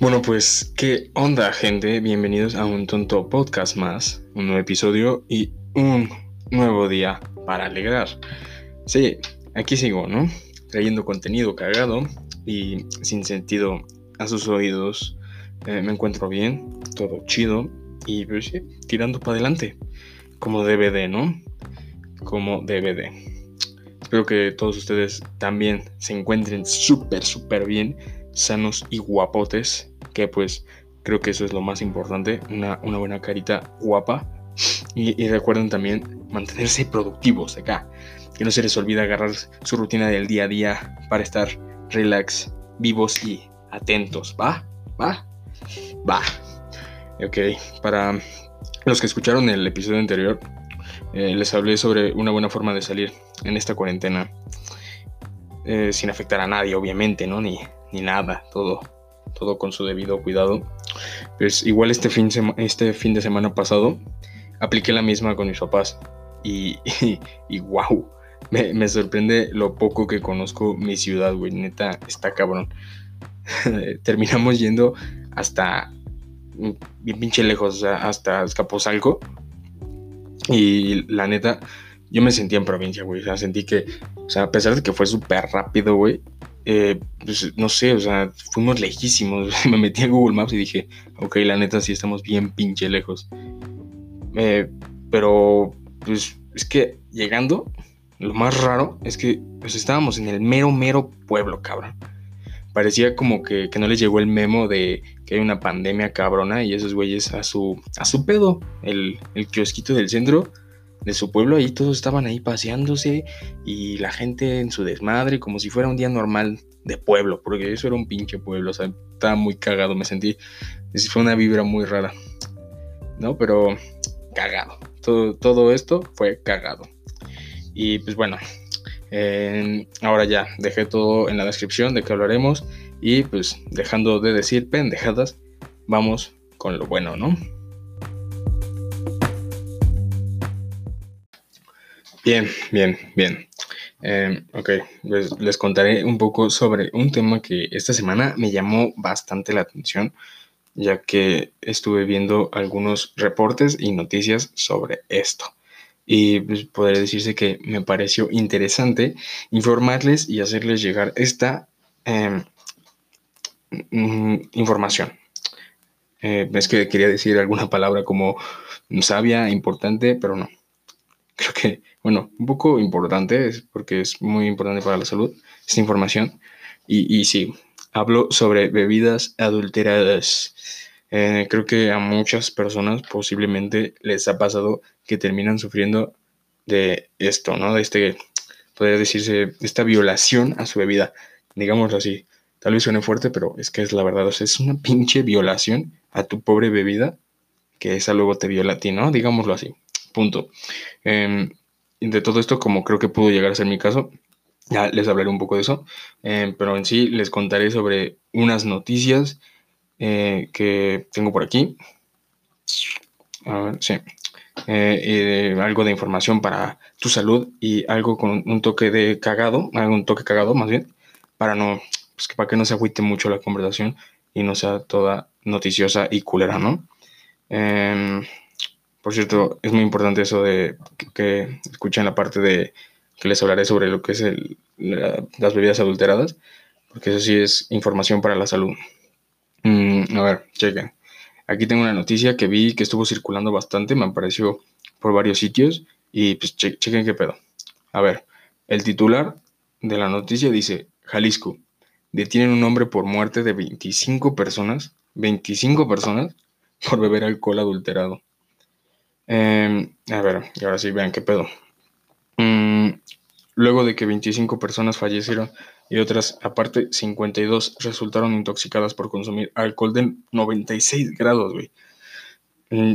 Bueno, pues, ¿qué onda, gente? Bienvenidos a un tonto podcast más, un nuevo episodio y un nuevo día para alegrar. Sí, aquí sigo, ¿no? Trayendo contenido cagado y sin sentido a sus oídos. Eh, me encuentro bien, todo chido y pues sí, tirando para adelante, como DVD, ¿no? Como DVD. Espero que todos ustedes también se encuentren súper, súper bien, sanos y guapotes, pues creo que eso es lo más importante, una, buena carita guapa. Y, y, recuerden también mantenerse productivos acá, que no se les olvide agarrar su rutina del día a día para estar relax, vivos y atentos, ¿va? ¿Va? Va. Ok, para los que escucharon el episodio anterior, eh, les hablé sobre una buena forma de salir en esta cuarentena. Eh, sin afectar a nadie, obviamente, ¿no? Ni, ni nada, todo, todo con su debido cuidado. Pues igual este fin, este fin de semana pasado apliqué la misma con mis papás y, y, wow, me, me, sorprende lo poco que conozco mi ciudad, güey, neta, está cabrón. Terminamos yendo hasta bien pinche lejos, hasta Escaposalco. Y la neta, yo me sentía en provincia, güey. O sea, sentí que, o sea, a pesar de que fue súper rápido, güey, eh, pues no sé, o sea, fuimos lejísimos. me metí en Google Maps y dije, ok, la neta, sí estamos bien pinche lejos. Pero, pues, es que llegando, lo más raro es que, pues, estábamos en el mero, mero pueblo, cabrón parecía como que, no les llegó el memo de que hay una pandemia cabrona y esos güeyes a su, a su pedo, el, el kiosquito del centro de su pueblo, ahí todos estaban ahí paseándose y la gente en su desmadre, como si fuera un día normal de pueblo, porque eso era un pinche pueblo, o sea, estaba muy cagado, me sentí, fue una vibra muy rara, ¿no? Pero cagado, todo, todo esto fue cagado. Y pues bueno, ahora ya, dejé todo en la descripción de que hablaremos y pues dejando de decir pendejadas, vamos con lo bueno, ¿no? Bien, bien, bien. Em, ok, pues les contaré un poco sobre un tema que esta semana me llamó bastante la atención, ya que estuve viendo algunos reportes y noticias sobre esto y pues, poder decirse que me pareció interesante informarles y hacerles llegar esta em, mm, información. Eh, es que quería decir alguna palabra como sabia, importante, pero no. Creo que, bueno, un poco importante, porque es muy importante para la salud, esta información. Y, y sí, hablo sobre bebidas adulteradas. Eh, creo que a muchas personas posiblemente les ha pasado que terminan sufriendo de esto, ¿no? De este, podría decirse, esta violación a su bebida, digámoslo así. Tal vez suene fuerte, pero es que es la verdad. O sea, es una pinche violación a tu pobre bebida que esa luego te viola a ti, ¿no? Digámoslo así. Punto. Em, de todo esto, como creo que pudo llegar a ser mi caso, ya les hablaré un poco de eso. Em, pero en sí les contaré sobre unas noticias eh, que tengo por aquí. A ver, sí. Eh, algo de información para tu salud y algo con un toque de cagado, un toque cagado más bien, para no, pues, para que no se agüite mucho la conversación y no sea toda noticiosa y culera, ¿no? Por cierto, es muy importante eso de que, escuchen la parte de que les hablaré sobre lo que es las bebidas adulteradas, porque eso sí es información para la salud. Mm, a ver, chequen. Aquí tengo una noticia que vi que estuvo circulando bastante, me apareció por varios sitios y pues chequen qué pedo. A ver, el titular de la noticia dice, Jalisco, detienen un hombre por muerte de 25 personas, 25 personas, por beber alcohol adulterado. Em, a ver, y ahora sí vean qué pedo. Mm, luego de que 25 personas fallecieron y otras, aparte, 52 resultaron intoxicadas por consumir alcohol de 96 grados, güey. Mm,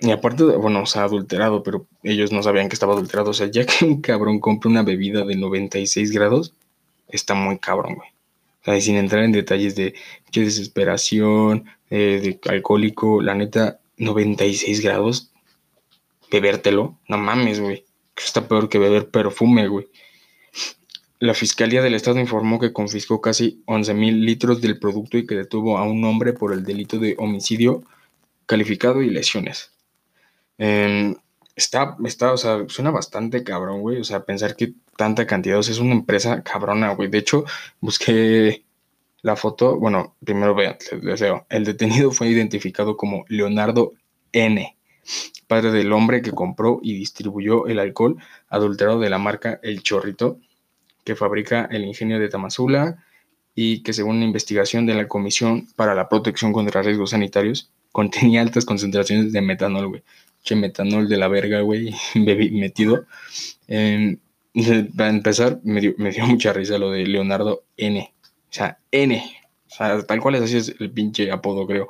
y aparte, bueno, o sea, adulterado, pero ellos no sabían que estaba adulterado. O sea, ya que un cabrón compre una bebida de 96 grados, está muy cabrón, güey. O sea, y sin entrar en detalles de qué desesperación, de alcohólico, la neta, 96 grados, bebértelo, no mames, güey. Está peor que beber perfume, güey. la Fiscalía del Estado informó que confiscó casi 11.000 litros del producto y que detuvo a un hombre por el delito de homicidio calificado y lesiones. Em, está, está, o sea, suena bastante cabrón, güey. O sea, pensar que tanta cantidad, o sea, es una empresa cabrona, güey. De hecho, busqué la foto, bueno, primero vean, les deseo. El detenido fue identificado como Leonardo N., padre del hombre que compró y distribuyó el alcohol adulterado de la marca El Chorrito, que fabrica el ingenio de Tamazula y que según una investigación de la Comisión para la Protección contra Riesgos Sanitarios, contenía altas concentraciones de metanol, güey. Che, metanol de la verga, güey, metido. para empezar, me dio, me dio mucha risa lo de Leonardo N. O sea, N. O sea, tal cual es así es el pinche apodo, creo.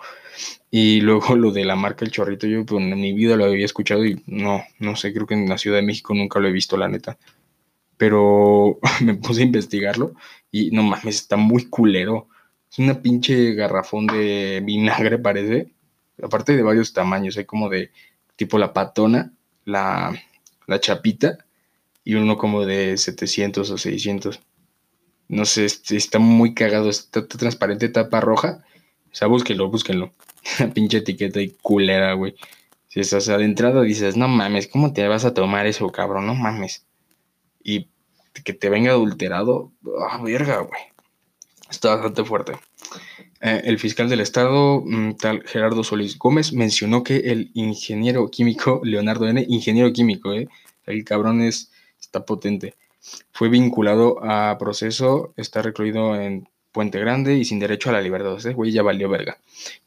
Y luego lo de la marca El Chorrito, yo pues, en mi vida lo había escuchado y no, no sé, creo que en la Ciudad de México nunca lo he visto, la neta. Pero me puse a investigarlo y no mames, está muy culero. Es una pinche garrafón de vinagre, parece. Aparte de varios tamaños, hay como de tipo la patona, la, la chapita y uno como de 700 o 600. No sé, está muy cagado. Está, transparente, tapa roja. O sea, búsquenlo, búsquenlo. Una pinche etiqueta y culera, güey. Si estás adentrado dices, no mames, ¿cómo te vas a tomar eso, cabrón? No mames. Y que te venga adulterado, ah, verga, güey. Está bastante fuerte. Eh, el fiscal del estado, mm, tal Gerardo Solís Gómez, mencionó que el ingeniero químico Leonardo N., ingeniero químico, eh, el cabrón es, está potente, fue vinculado a proceso, está recluido en Puente Grande y sin derecho a la libertad. Ese güey ya valió verga.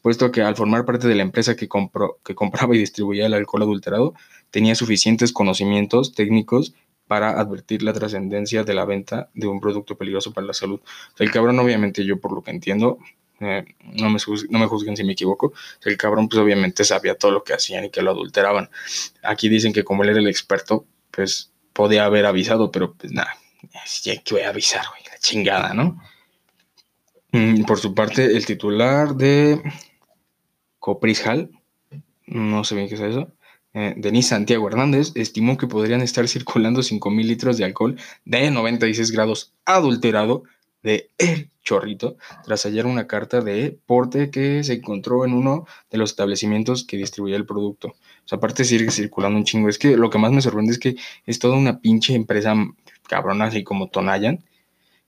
Puesto que al formar parte de la empresa que, compró, que compraba y distribuía el alcohol adulterado, tenía suficientes conocimientos técnicos para advertir la trascendencia de la venta de un producto peligroso para la salud. el cabrón, obviamente, yo por lo que entiendo, eh, no, me no me juzguen si me equivoco, el cabrón, pues obviamente sabía todo lo que hacían y que lo adulteraban. Aquí dicen que como él era el experto, pues podía haber avisado, pero pues nada, ya que voy a avisar, güey, la chingada, ¿no? Mm, por su parte, el titular de Coprizhal, no sé bien qué es eso, eh, Denis Santiago Hernández, estimó que podrían estar circulando 5.000 litros de alcohol de 96 grados adulterado de El Chorrito tras hallar una carta de porte que se encontró en uno de los establecimientos que distribuía el producto. O sea, aparte sigue circulando un chingo. Es que lo que más me sorprende es que es toda una pinche empresa cabrona, así como Tonayan,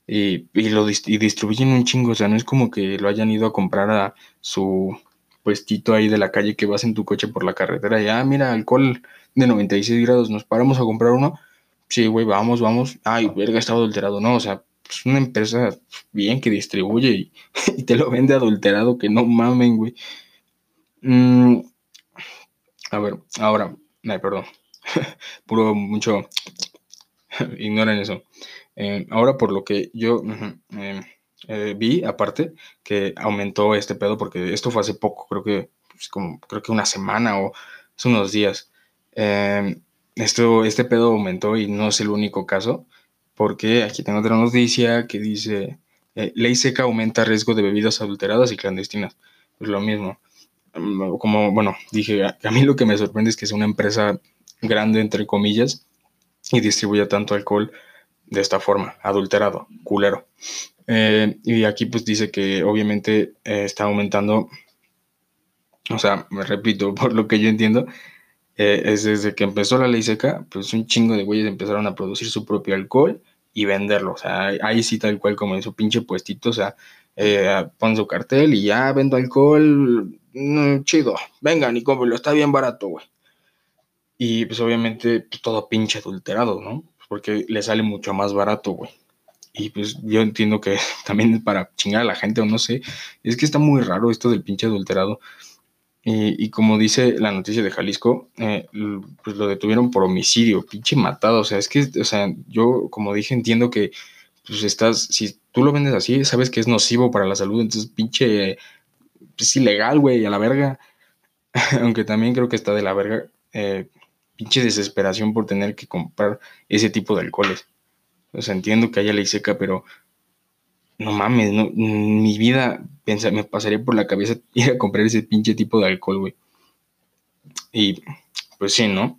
y, y lo y distribuyen un chingo. O sea, no es como que lo hayan ido a comprar a su puestito ahí de la calle que vas en tu coche por la carretera y, ah, mira, alcohol de 96 grados, nos paramos a comprar uno. Sí, güey, vamos, vamos. Ay, verga, estaba adulterado. No, o sea, es una empresa bien que distribuye y, te lo vende adulterado, que no mamen, güey. Mm, a ver, ahora, ay, perdón, puro mucho, ignoren eso. Eh, ahora por lo que yo em, eh, vi, aparte, que aumentó este pedo, porque esto fue hace poco, creo que, pues, como, creo que una semana o unos días. Em, esto, este pedo aumentó y no es el único caso porque aquí tengo otra noticia que dice, eh, ley seca aumenta riesgo de bebidas adulteradas y clandestinas. Pues lo mismo. Mm, como, bueno, dije, a, mí lo que me sorprende es que es una empresa grande, entre comillas, y distribuya tanto alcohol de esta forma, adulterado, culero. Eh, y aquí pues dice que obviamente eh, está aumentando, o sea, me repito, por lo que yo entiendo, es desde que empezó la ley seca, pues un chingo de güeyes empezaron a producir su propio alcohol y venderlo. O sea, ahí sí tal cual como en su pinche puestito, o sea, eh, pon su cartel y ya vendo alcohol, mm, chido, vengan y cómprelo, está bien barato, güey. Y pues obviamente pues, todo pinche adulterado, ¿no? Porque le sale mucho más barato, güey. Y pues yo entiendo que también para chingar a la gente o no sé, es que está muy raro esto del pinche adulterado. Y, como dice la noticia de Jalisco, eh, pues lo detuvieron por homicidio, pinche matado. O sea, es que, o sea, yo, como dije, entiendo que, pues estás, si tú lo vendes así, sabes que es nocivo para la salud, entonces, pinche, es pues, ilegal, güey, a la verga. Aunque también creo que está de la verga, eh, pinche desesperación por tener que comprar ese tipo de alcoholes. O sea, entiendo que haya ley seca, pero no mames, no, mi vida me pasaría por la cabeza ir a comprar ese pinche tipo de alcohol, güey. Y pues sí, ¿no?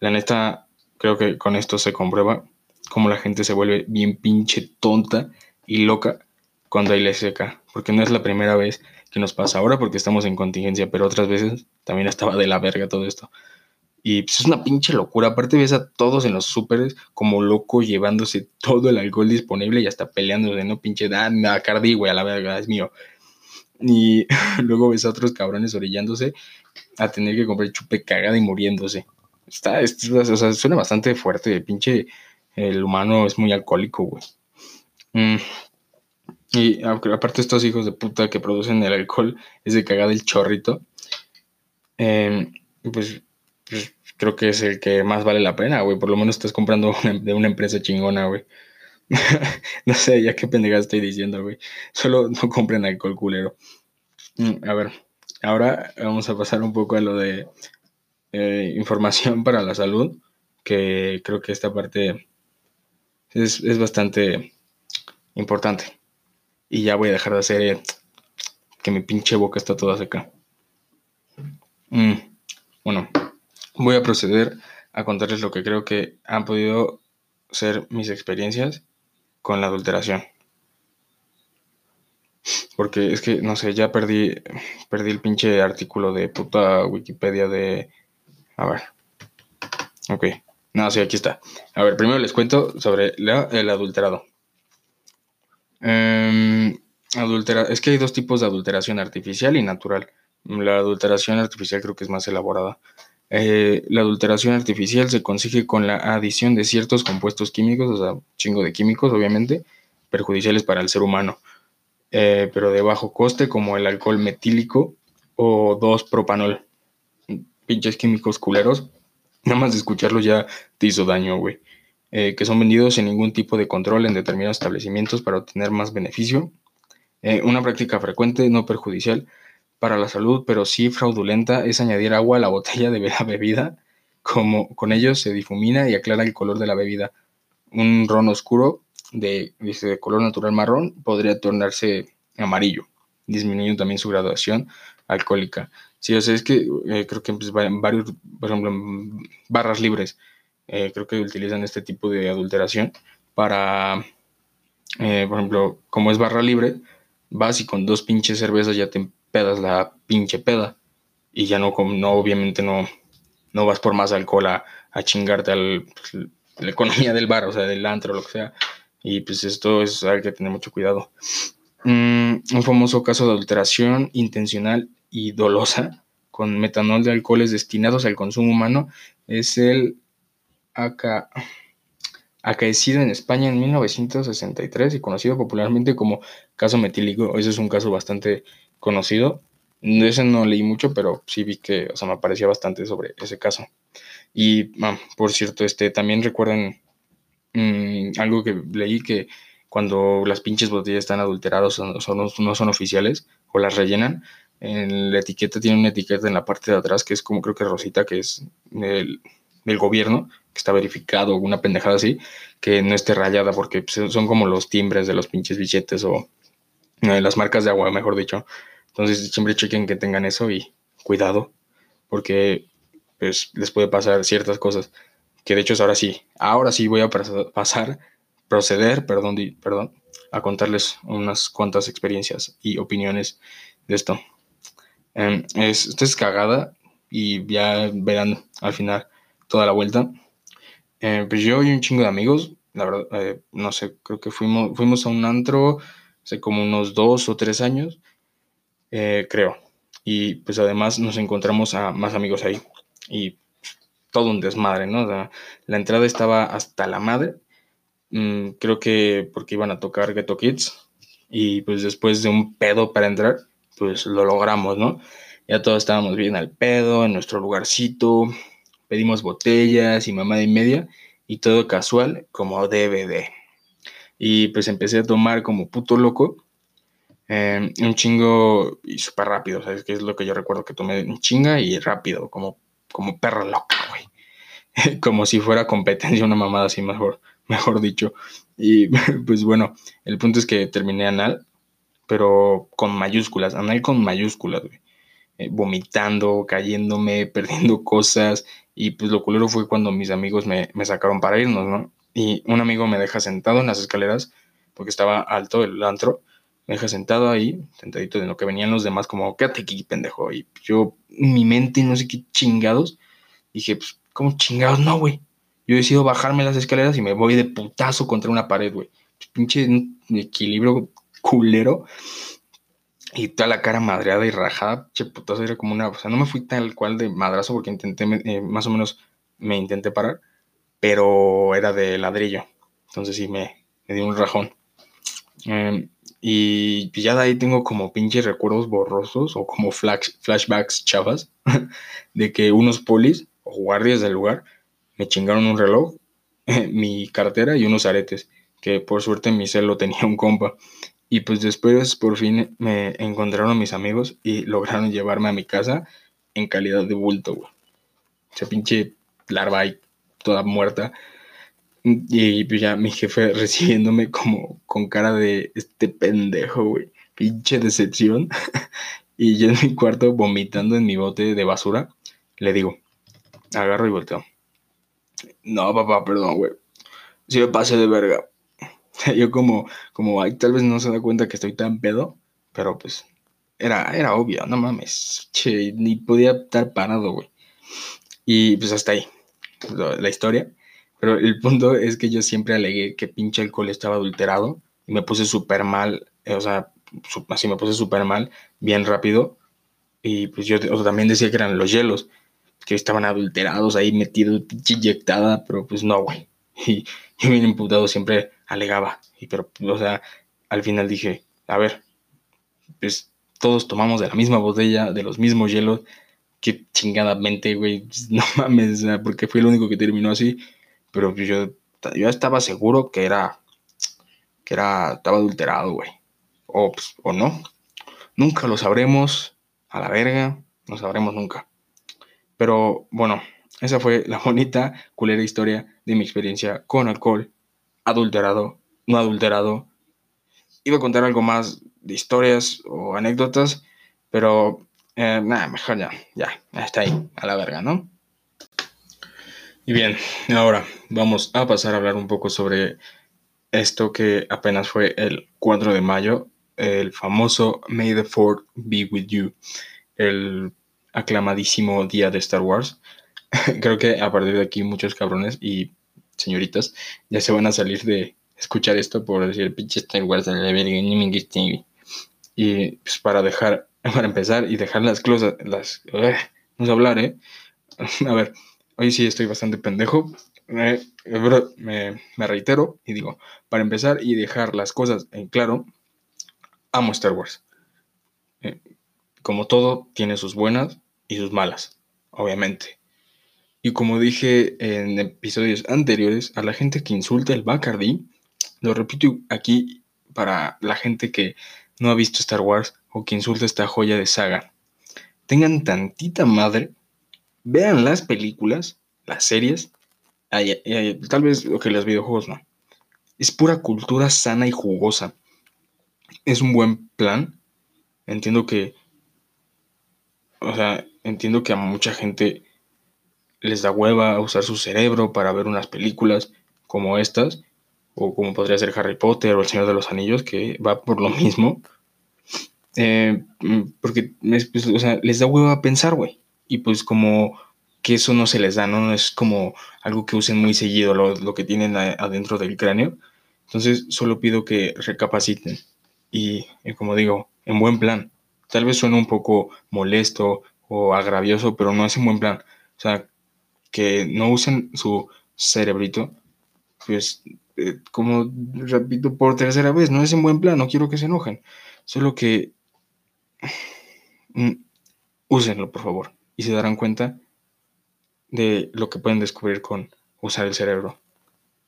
La neta, creo que con esto se comprueba cómo la gente se vuelve bien pinche tonta y loca cuando hay ley seca. Porque no es la primera vez que nos pasa ahora porque estamos en contingencia, pero otras veces también estaba de la verga todo esto. Y pues es una pinche locura. Aparte ves a todos en los súperes como loco llevándose todo el alcohol disponible y hasta peleándose, ¿no? Pinche, ah, Cardi, güey, a la verga, es mío. Y luego ves a otros cabrones orillándose a tener que comprar chupe cagada y muriéndose. Está, o sea, suena bastante fuerte. Pinche, el humano es muy alcohólico, güey. Mm. Y aparte estos hijos de puta que producen el alcohol es de cagada el chorrito. Em, pues, creo que es el que más vale la pena, güey. Por lo menos estás comprando de una empresa chingona, güey. no sé, ya qué pendeja estoy diciendo, güey. Solo no compren alcohol culero. Mm, a ver, ahora vamos a pasar un poco a lo de eh, información para la salud, que creo que esta parte es, es bastante importante. Y ya voy a dejar de hacer eh, que mi pinche boca está toda seca. Mm, bueno, voy a proceder a contarles lo que creo que han podido ser mis experiencias con la adulteración. Porque es que, no sé, ya perdí, perdí el pinche artículo de puta Wikipedia de... A ver. Ok. No, sí, aquí está. A ver, primero les cuento sobre el adulterado. Eh, adultera es que hay dos tipos de adulteración artificial y natural. La adulteración artificial creo que es más elaborada. Eh, la adulteración artificial se consigue con la adición de ciertos compuestos químicos, o sea, chingo de químicos, obviamente, perjudiciales para el ser humano, eh, pero de bajo coste, como el alcohol metílico o 2-propanol. Pinches químicos culeros. Nada más de escucharlo ya te hizo daño, güey. Eh, que son vendidos sin ningún tipo de control en determinados establecimientos para obtener más beneficio. Una práctica frecuente, no perjudicial para la salud, pero sí fraudulenta, es añadir agua a la botella de la bebida. Como con ello se difumina y aclara el color de la bebida. Un ron oscuro de, de color natural marrón podría tornarse amarillo, disminuyendo también su graduación alcohólica. Sí, o sea, es que eh, creo que pues, varios, por ejemplo, barras libres eh, creo que utilizan este tipo de adulteración para, eh, por ejemplo, como es barra libre, vas y con dos pinches cervezas ya te pedas la pinche peda y ya no, no obviamente no, no vas por más alcohol a, chingarte al, pues, la economía del bar, o sea, del antro, lo que sea. Y pues esto es, hay que tener mucho cuidado. Mm, un famoso caso de adulteración intencional y dolosa con metanol de alcoholes destinados al consumo humano es el acá, acaecido en España en 1963 y conocido popularmente como caso metílico. Ese es un caso bastante conocido. De ese no leí mucho, pero sí vi que, o sea, me aparecía bastante sobre ese caso. Y, ah, por cierto, este, también recuerden mm, algo que leí que cuando las pinches botellas están adulteradas o no son oficiales o las rellenan, en la etiqueta tiene una etiqueta en la parte de atrás que es como creo que rosita, que es el, del gobierno, que está verificado, una pendejada así, que no esté rayada, porque pues, son como los timbres de los pinches billetes o las marcas de agua, mejor dicho. Entonces siempre chequen que tengan eso y cuidado, porque pues, les puede pasar ciertas cosas. Que de hecho ahora sí, ahora sí voy a pasar, proceder, perdón, perdón, a contarles unas cuantas experiencias y opiniones de esto. Eh, es, esto es cagada y ya verán al final toda la vuelta. Eh, pues yo y un chingo de amigos, la verdad, eh, no sé, creo que fuimos, fuimos a un antro hace como unos dos o tres años, eh, creo. Y pues además nos encontramos a más amigos ahí. Y todo un desmadre, ¿no? la entrada estaba hasta la madre. Mm, creo que porque iban a tocar Ghetto Kids. Y pues después de un pedo para entrar, pues lo logramos, ¿no? Ya todos estábamos bien al pedo, en nuestro lugarcito, pedimos botellas y mamada y media y todo casual como DVD. Y pues empecé a tomar como puto loco. Em, un chingo y súper rápido, ¿sabes? Que es lo que yo recuerdo que tomé un chinga y rápido, como, como perra loca, güey. como si fuera competencia, una mamada así, mejor, mejor dicho. Y pues bueno, el punto es que terminé anal, pero con mayúsculas, anal con mayúsculas, güey. Eh, vomitando, cayéndome, perdiendo cosas. Y pues lo culero fue cuando mis amigos me, sacaron para irnos, ¿no? Y un amigo me deja sentado en las escaleras, porque estaba alto el antro, me deja sentado ahí, sentadito de lo que venían los demás, como, quédate aquí, pendejo. Y yo, mi mente, no sé qué chingados, dije, pues, ¿cómo chingados? No, güey. Yo decido bajarme las escaleras y me voy de putazo contra una pared, güey. Pues, pinche equilibrio culero. Y toda la cara madreada y rajada, che putazo, era como una. O sea, no me fui tal cual de madrazo porque intenté, eh, más o menos me intenté parar, pero era de ladrillo. Entonces sí me, me dio un rajón. Eh, y ya de ahí tengo como pinches recuerdos borrosos o como flashbacks chavas de que unos polis o guardias del lugar me chingaron un reloj, mi cartera y unos aretes, que por suerte mi celo tenía un compa. Y pues después por fin me encontraron mis amigos y lograron llevarme a mi casa en calidad de bulto, güey. Esa pinche larva ahí toda muerta y pues ya mi jefe recibiéndome como con cara de este pendejo, güey. Pinche decepción. y yo en mi cuarto vomitando en mi bote de basura, le digo, agarro y volteo. No, papá, perdón, güey. Si me pasé de verga. yo como, como, ay, tal vez no se da cuenta que estoy tan pedo, pero pues era, era obvio, no mames. Che, ni podía estar parado, güey. Y pues hasta ahí, la historia. Pero el punto es que yo siempre alegué que pinche alcohol estaba adulterado y me puse súper mal, eh, o sea, así me puse súper mal, bien rápido. Y pues yo también decía que eran los hielos, que estaban adulterados ahí metidos, inyectada, pero pues no, güey. Y yo bien imputado siempre alegaba. Y pero, o sea, al final dije, a ver, pues todos tomamos de la misma botella, de los mismos hielos, que chingadamente, güey, no mames, porque fue el único que terminó así pero yo, yo estaba seguro que era, que era, estaba adulterado, güey. O, pues, o no. Nunca lo sabremos. A la verga. No sabremos nunca. Pero bueno, esa fue la bonita, culera historia de mi experiencia con alcohol, adulterado, no adulterado. Iba a contar algo más de historias o anécdotas, pero eh, nada, mejor ya, ya, está ahí, a la verga, ¿no? Y bien, ahora vamos a pasar a hablar un poco sobre esto que apenas fue el 4 de mayo, el famoso May the Fourth be with you, el aclamadísimo día de Star Wars. Creo que a partir de aquí muchos cabrones y señoritas ya se van a salir de escuchar esto por decir pinche Star Wars de la Y pues para dejar, para empezar y dejar las cosas, las, vamos a hablar, ¿eh? A ver, Hoy sí estoy bastante pendejo. me, reitero y digo, para empezar y dejar las cosas en claro, amo Star Wars. Eh, como todo, tiene sus buenas y sus malas, obviamente. Y como dije en episodios anteriores, a la gente que insulta el Bacardi, lo repito aquí para la gente que no ha visto Star Wars o que insulta esta joya de saga. Tengan tantita madre vean las películas, las series, tal vez lo que los videojuegos no. Es pura cultura sana y jugosa. Es un buen plan. Entiendo que, o sea, entiendo que a mucha gente les da hueva usar su cerebro para ver unas películas como estas, o como podría ser Harry Potter o El Señor de los Anillos, que va por lo mismo. Eh, porque pues, les da hueva pensar, güey. Y pues como que eso no se les da, ¿no? es como algo que usen muy seguido, lo, que tienen adentro del cráneo. Entonces solo pido que recapaciten. Y, como digo, en buen plan. Tal vez suene un poco molesto o agravioso, pero no es en buen plan. O sea, que no usen su cerebrito, pues, eh, como repito por tercera vez, no es en buen plan, no quiero que se enojen. Solo que mm, úsenlo, por favor y se darán cuenta de lo que pueden descubrir con usar el cerebro.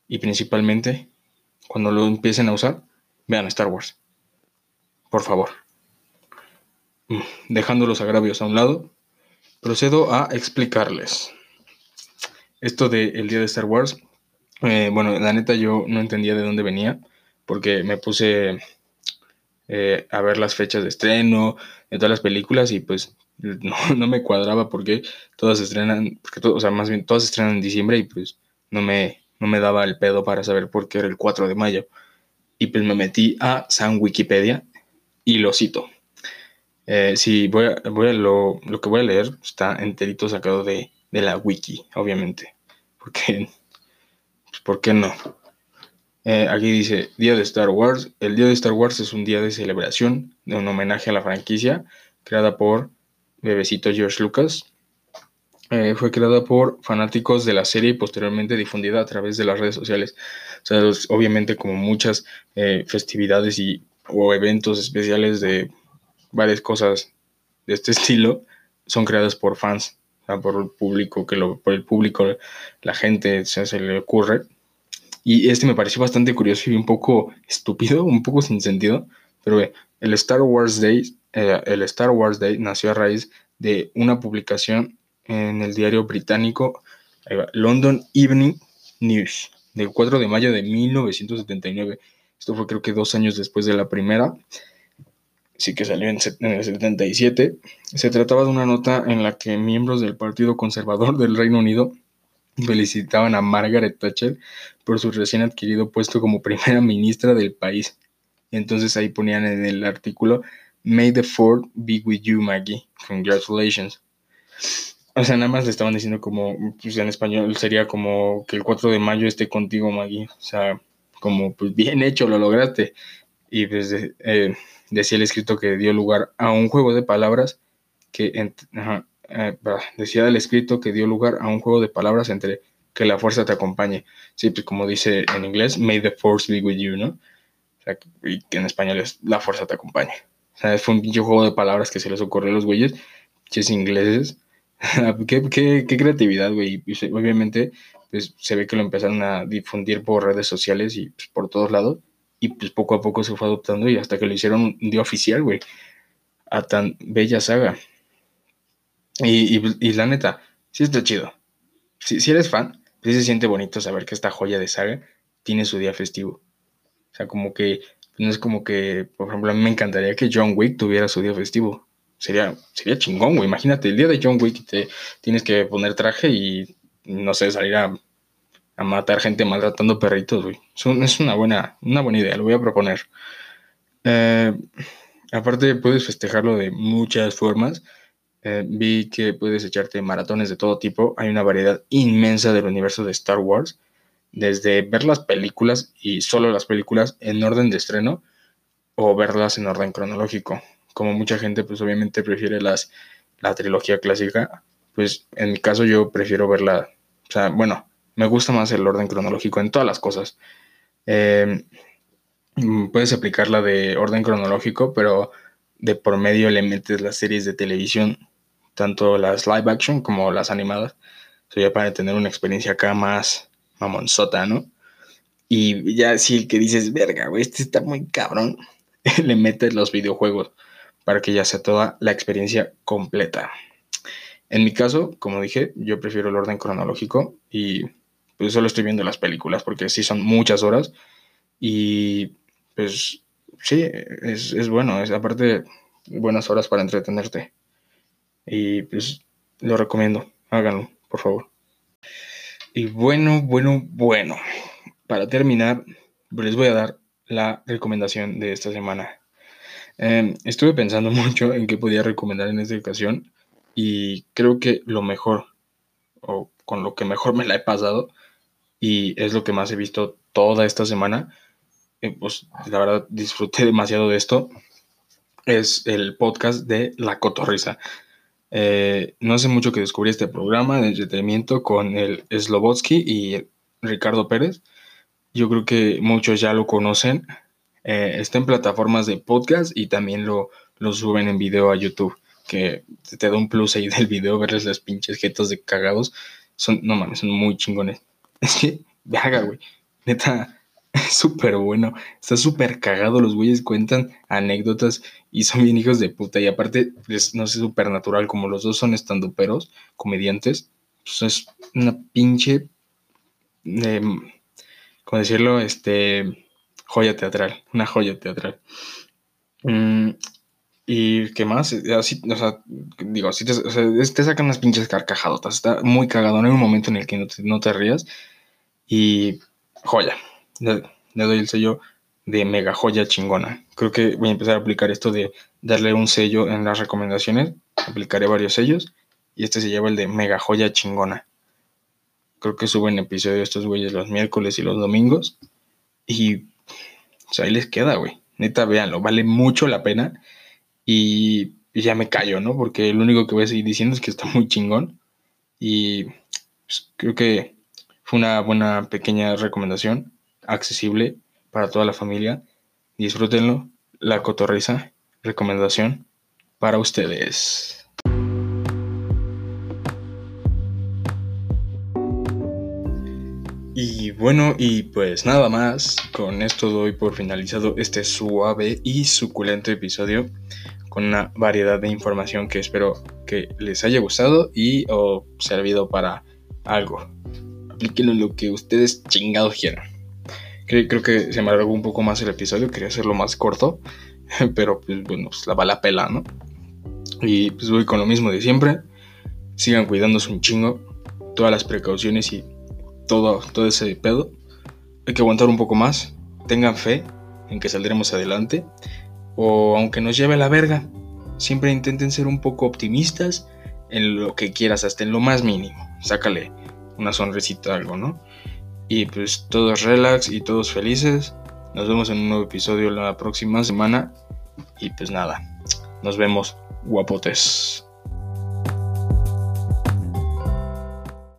Y principalmente, cuando lo empiecen a usar, vean Star Wars. Por favor. Mm, dejando los agravios a un lado, procedo a explicarles. Esto del día de Star Wars, eh, bueno, la neta yo no entendía de dónde venía, porque me puse eh, a ver las fechas de estreno de todas las películas y pues no, no me cuadraba porque todas estrenan, porque todo, o sea, más bien todas estrenan en diciembre y pues no me, no me daba el pedo para saber por qué era el 4 de mayo. Y pues me metí a San Wikipedia y lo cito. Eh, sí, voy a, voy a lo, lo, que voy a leer está enterito sacado de, de la wiki, obviamente. Porque, pues, ¿por qué no? Eh, aquí dice Día de Star Wars. El Día de Star Wars es un día de celebración, de un homenaje a la franquicia, creada por Bebecito George Lucas. Eh, fue creada por fanáticos de la serie y posteriormente difundida a través de las redes sociales. O sea, obviamente como muchas eh, festividades y, o eventos especiales de varias cosas de este estilo son creadas por fans, por el público, que lo, por el público, la gente se le ocurre y este me pareció bastante curioso y un poco estúpido, un poco sin sentido. Pero el Star Wars Day, eh, el Star Wars Day nació a raíz de una publicación en el diario británico London Evening News del 4 de mayo de 1979. Esto fue creo que dos años después de la primera. Sí que salió en, en el 77. Se trataba de una nota en la que miembros del Partido Conservador del Reino Unido felicitaban a Margaret Thatcher por su recién adquirido puesto como primera ministra del país. Entonces ahí ponían en el artículo, May the Fourth be with you, Maggie. Congratulations. O sea, nada más le estaban diciendo como, pues en español sería como que el 4 de mayo esté contigo, Maggie. O sea, como, pues bien hecho, lo lograste. Y pues eh, decía el escrito que dio lugar a un juego de palabras que, eh, decía el escrito que dio lugar a un juego de palabras entre que la fuerza te acompañe. Sí, pues como dice en inglés, may the force be with you, ¿no? O sea, y que en español es la fuerza te acompañe. O sea, fue un pinche juego de palabras que se les ocurrió a los güeyes, es ingleses. ¿Qué, qué, qué, creatividad, güey. obviamente, pues se ve que lo empezaron a difundir por redes sociales y pues, por todos lados. Y pues poco a poco se fue adoptando y hasta que lo hicieron día oficial, güey. A tan bella saga. Y, la neta, sí está chido. Si, si eres fan, sí se siente bonito saber que esta joya de saga tiene su día festivo. O sea, como que no es como que, por ejemplo, a mí me encantaría que John Wick tuviera su día festivo. Sería, sería chingón, güey. Imagínate, el día de John Wick te tienes que poner traje y, no sé, salir a, matar gente maltratando perritos, güey. Es una buena, una buena idea, lo voy a proponer. Eh, aparte, puedes festejarlo de muchas formas. Eh, vi que puedes echarte maratones de todo tipo. Hay una variedad inmensa del universo de Star Wars. Desde ver las películas y solo las películas en orden de estreno o verlas en orden cronológico. Como mucha gente pues obviamente prefiere las, la trilogía clásica, pues en mi caso yo prefiero verla, o sea, bueno, me gusta más el orden cronológico en todas las cosas. Eh, puedes aplicarla de orden cronológico, pero de por medio le metes las series de televisión tanto las live action como las animadas. Sería para tener una experiencia acá más mamonzota, ¿no? Y ya si que dices, verga, güey, este está muy cabrón, le metes los videojuegos para que ya sea toda la experiencia completa. En mi caso, como dije, yo prefiero el orden cronológico y pues solo estoy viendo las películas porque sí son muchas horas y pues sí, es, es bueno, es aparte buenas horas para entretenerte. Y pues lo recomiendo, háganlo, por favor. Y bueno, bueno, bueno. Para terminar, les voy a dar la recomendación de esta semana. Em, estuve pensando mucho en qué podía recomendar en esta ocasión y creo que lo mejor, o con lo que mejor me la he pasado, y es lo que más he visto toda esta semana, eh, pues la verdad disfruté demasiado de esto, es el podcast de La Cotorrisa. Eh, no hace mucho que descubrí este programa de entretenimiento con el Slobotsky y Ricardo Pérez. Yo creo que muchos ya lo conocen. Eh, está en plataformas de podcast y también lo, suben en video a YouTube. Que te da un plus ahí del video, verles las pinches jetas de cagados. Son, no mames, son muy chingones. Es que, haga, güey. Neta, es súper bueno. Está súper cagado. Los güeyes cuentan anécdotas y son bien hijos de puta. Y aparte, es, no sé, súper natural. Como los dos son estandoperos, comediantes. Pues es una pinche. Eh, ¿Cómo decirlo? Este. Joya teatral. Una joya teatral. Mm, y qué más, así, o sea, digo, así te, o sea, te sacan unas pinches carcajadotas. Está muy cagado. No hay un momento en el que no te, no te rías. Y joya. Le, doy el sello de mega joya chingona. Creo que voy a empezar a aplicar esto de darle un sello en las recomendaciones. Aplicaré varios sellos. Y este se lleva el de mega joya chingona. Creo que suben episodios estos güeyes los miércoles y los domingos. Y o ahí les queda, güey. Neta, véanlo. Vale mucho la pena. Y ya me callo, ¿no? Porque lo único que voy a seguir diciendo es que está muy chingón. Y pues, creo que fue una buena pequeña recomendación, accesible para toda la familia. Disfrútenlo. La cotorriza, recomendación para ustedes. Y bueno, y pues nada más, con esto doy por finalizado este suave y suculento episodio con una variedad de información que espero que les haya gustado y o servido para algo. Aplíquenlo lo que ustedes chingados quieran. Creo, que se me alargó un poco más el episodio, quería hacerlo más corto, pero pues bueno, pues la va la pela, ¿no? Y pues voy con lo mismo de siempre. Sigan cuidándose un chingo, todas las precauciones y todo, todo ese pedo. Hay que aguantar un poco más. Tengan fe en que saldremos adelante. O aunque nos lleve a la verga, siempre intenten ser un poco optimistas en lo que quieras, hasta en lo más mínimo. Sácale una sonrisita algo, ¿no? Y pues todos relax y todos felices. Nos vemos en un nuevo episodio la próxima semana. Y pues nada, nos vemos guapotes.